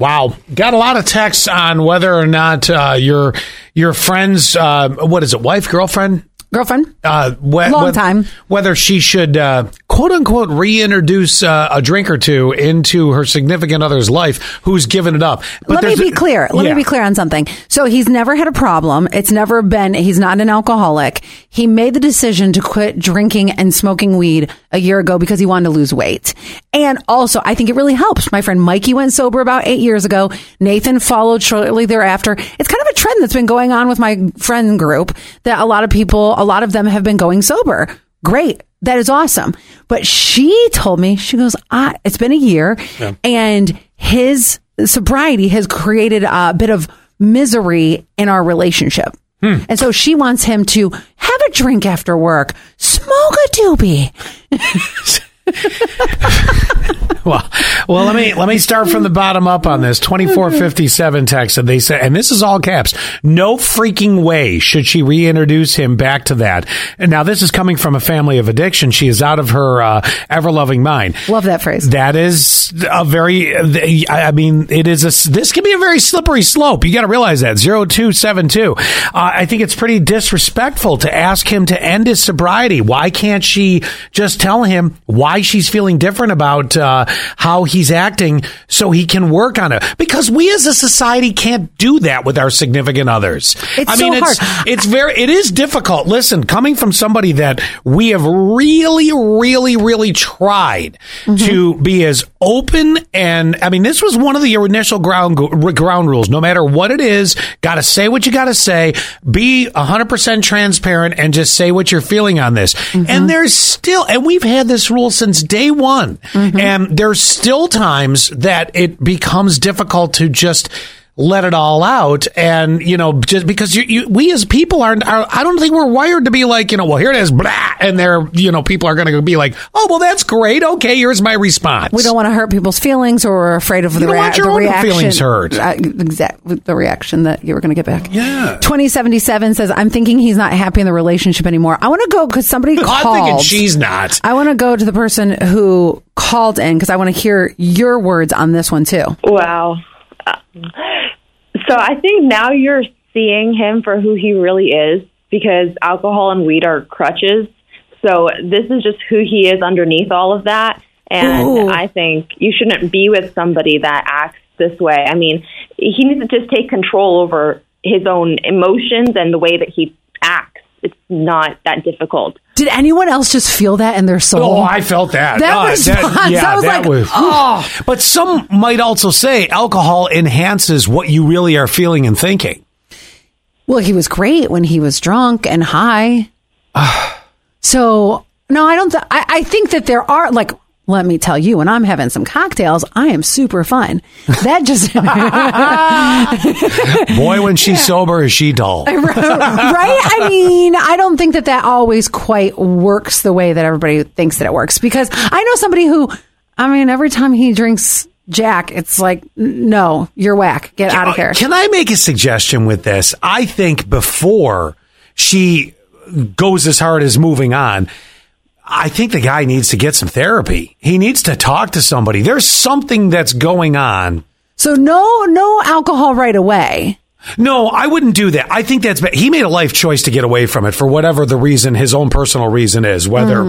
Wow, got a lot of texts on whether or not uh, your your friend's uh, what is it, wife, girlfriend, Girlfriend? uh, whe- Long whe- time. Whether she should uh, quote unquote reintroduce uh, a drink or two into her significant other's life who's given it up. But Let me be clear. Let Yeah. me be clear on something. So he's never had a problem. It's never been, he's not an alcoholic. He made the decision to quit drinking and smoking weed a year ago because he wanted to lose weight. And also, I think it really helps. My friend Mikey went sober about eight years ago. Nathan followed shortly thereafter. It's kind of a trend that's been going on with my friend group that a lot of people, a lot of them have been going sober. Great. That is awesome. But she told me, she goes, ah, it's been a year and his sobriety has created a bit of misery in our relationship. And so she wants him to have a drink after work, smoke a doobie. Well, well, let me let me start from the bottom up on this. Twenty four fifty seven text, and they said, and this is all caps. No freaking way should she reintroduce him back to that. And now this is coming from a family of addiction. She is out of her uh, ever loving mind. Love that phrase. That is a very. I mean, it is a. This can be a very slippery slope. You got to realize that zero two seven two. Uh, I think it's pretty disrespectful to ask him to end his sobriety. Why can't she just tell him why she's feeling different about uh, how he's acting, so he can work on it? Because we as a society can't do that with our significant others. It's I mean, so it's hard. it's very it is difficult. Listen, coming from somebody that we have really, really, really tried to be as open and I mean, this was one of the initial ground ground rules. No matter what it is, got to say what you got to say. Be hundred percent transparent and just say what you're feeling on this. And there's still, and we've had this rule since day one, mm-hmm. and there's still times that it becomes difficult to just let it all out and you know just because you, you we as people aren't are, i don't think we're wired to be like you know well here it is blah and they're you know people are going to be like oh well that's great okay here's my response We don't want to hurt people's feelings or we're afraid of the, don't want your the own reaction. feelings hurt. Uh, exactly. The reaction that you were going to get back. Yeah. 2077 says, I'm thinking he's not happy in the relationship anymore. I want to go because somebody i'm called. thinking she's not I want to go to the person who called in because I want to hear your words on this one too. Wow. Uh, So I think now you're seeing him for who he really is because alcohol and weed are crutches. So this is just who he is underneath all of that. And Ooh. I think you shouldn't be with somebody that acts this way. I mean, he needs to just take control over his own emotions and the way that he. It's not that difficult. Did anyone else just feel that in their soul? Oh, I felt that. That Uh, response, I was like, oh. But some might also say alcohol enhances what you really are feeling and thinking. Well, he was great when he was drunk and high. so no, I don't. Th- I, I think that there are like. Let me tell you, when I'm having some cocktails, I am super fun. That just Boy, when she's sober, is she dull? right. I mean, I don't think that that always quite works the way that everybody thinks that it works. Because I know somebody who, I mean, every time he drinks Jack, it's like, no, you're whack. Get out of here. Can I make a suggestion with this? I think before she goes as hard as moving on, I think the guy needs to get some therapy. He needs to talk to somebody. There's something that's going on. So no, no alcohol right away. No, I wouldn't do that. I think that's bad. He made a life choice to get away from it for whatever the reason, his own personal reason is, whether.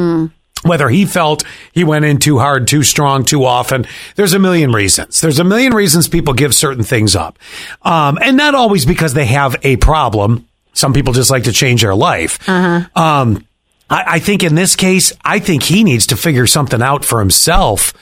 Whether he felt he went in too hard, too strong, too often, there's a million reasons. There's a million reasons people give certain things up, um, and not always because they have a problem. Some people just like to change their life. Um, I, I think in this case, I think he needs to figure something out for himself.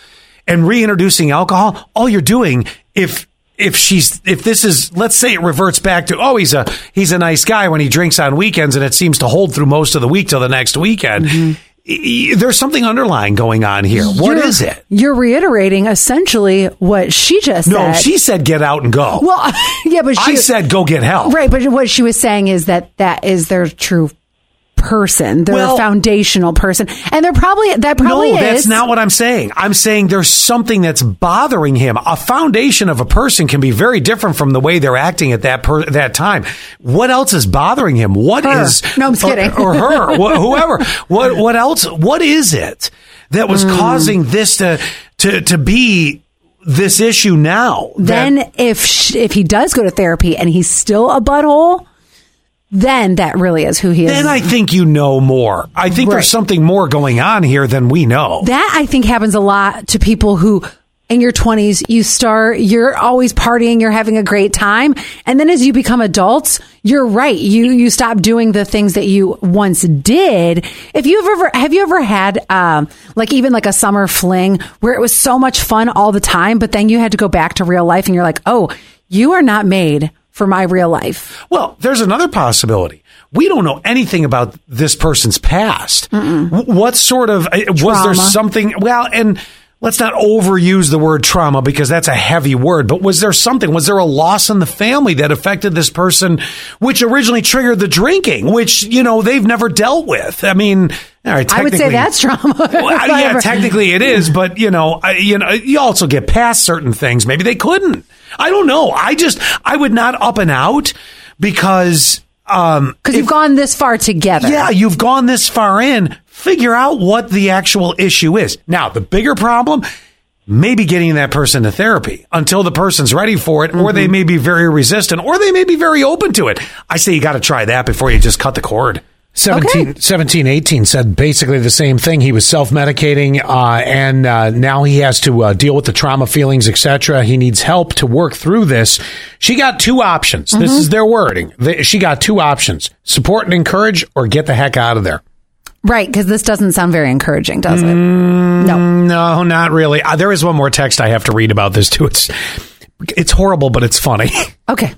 And reintroducing alcohol, all you're doing if if she's if this is let's say it reverts back to oh he's a he's a nice guy when he drinks on weekends and it seems to hold through most of the week till the next weekend. Mm-hmm. y- There's something underlying going on here. What You're- is it? You're reiterating essentially what she just No, said. she said get out and go. well, yeah, but she I said go get help. right. But what she was saying is that that is their true person, their Well- a foundational person, and they're probably that probably no, is. that's not what I'm saying. I'm saying there's something that's bothering him. A foundation of a person can be very different from the way they're acting at that per, that time. What else is bothering him? What Her. is No, I'm just or, kidding. or her, wh- whoever. What what else? What is it that was Hmm. causing this to to to be this issue now. that- Then if sh- if he does go to therapy and he's still a butthole, then that really is who he is. then I think you know more. I think Right. there's something more going on here than we know. that I think happens a lot to people who in your 20s you start you're always partying you're having a great time and then as you become adults you're right you you stop doing the things that you once did if you've ever have you ever had um like even like a summer fling where it was so much fun all the time but then you had to go back to real life and you're like oh you are not made for my real life Well, there's another possibility. We don't know anything about this person's past. W- What sort of uh, was there something? Well, and let's not overuse the word trauma because that's a heavy word. But was there something? Was there a loss in the family that affected this person, which originally triggered the drinking, which you know they've never dealt with? I mean, all right, I would say that's trauma Well, yeah, ever- technically it is, but you know, I, you know, you also get past certain things. Maybe they couldn't. I don't know. I just, I would not up and out because, um, because you've gone this far together yeah, you've gone this far in. Figure out what the actual issue is. Now, the bigger problem, maybe getting that person to therapy until the person's ready for it, or they Mm-hmm. may be very resistant, or they may be very open to it. I say you got to try that before you just cut the cord. 17, 17, 18 said basically the same thing. He was self medicating, uh, and uh, now he has to uh, deal with the trauma feelings, etc. He needs help to work through this. She got two options. This is their wording. She got two options support and encourage, or get the heck out of there. Right because this doesn't sound very encouraging does it Mm. no No, not really. Uh, there is one more text I have to read about this too. It's it's horrible, but it's funny. okay